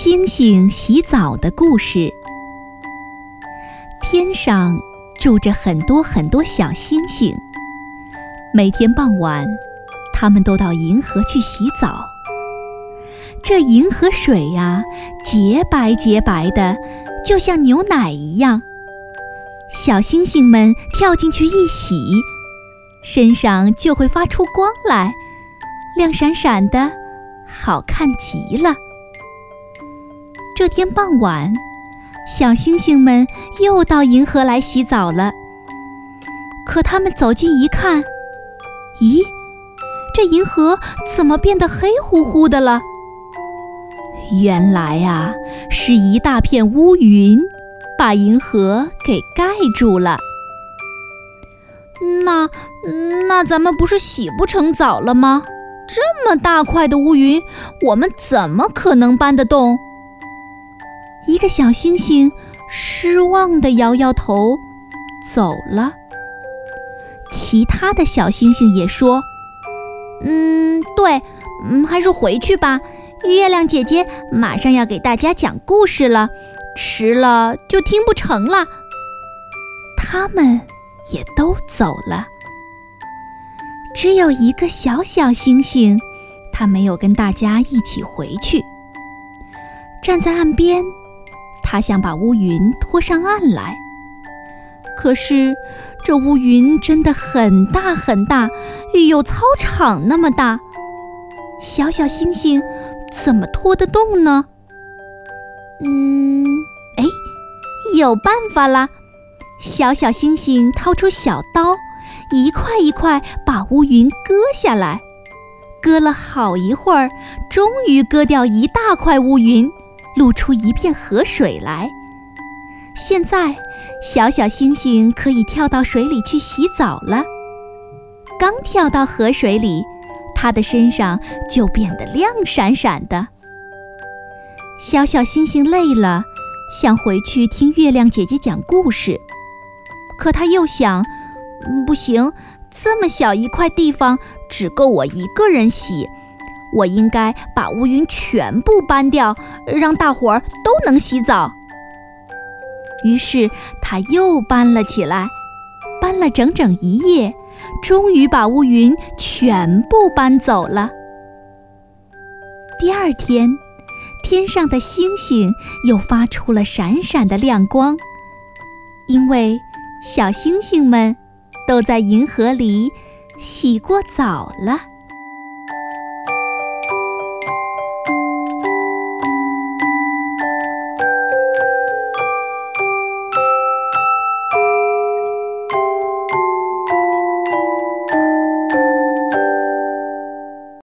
星星洗澡的故事。天上住着很多很多小星星，每天傍晚，它们都到银河去洗澡。这银河水呀，洁白洁白的，就像牛奶一样。小星星们跳进去一洗，身上就会发出光来，亮闪闪的，好看极了。这天傍晚，小星星们又到银河来洗澡了。可他们走近一看，咦，这银河怎么变得黑乎乎的了？原来啊，是一大片乌云把银河给盖住了。那那咱们不是洗不成澡了吗？这么大块的乌云，我们怎么可能搬得动？一个小星星失望地摇摇头，走了。其他的小星星也说：“嗯，对，嗯，还是回去吧。月亮姐姐马上要给大家讲故事了，迟了就听不成了。”他们也都走了。只有一个小小星星，他没有跟大家一起回去，站在岸边。他想把乌云拖上岸来，可是这乌云真的很大很大，有操场那么大。小小星星怎么拖得动呢？嗯，哎，有办法啦！小小星星掏出小刀，一块一块把乌云割下来。割了好一会儿，终于割掉一大块乌云。露出一片河水来。现在，小小星星可以跳到水里去洗澡了。刚跳到河水里，它的身上就变得亮闪闪的。小小星星累了，想回去听月亮姐姐讲故事，可他又想，不行，这么小一块地方，只够我一个人洗。我应该把乌云全部搬掉，让大伙儿都能洗澡。于是他又搬了起来，搬了整整一夜，终于把乌云全部搬走了。第二天，天上的星星又发出了闪闪的亮光，因为小星星们都在银河里洗过澡了。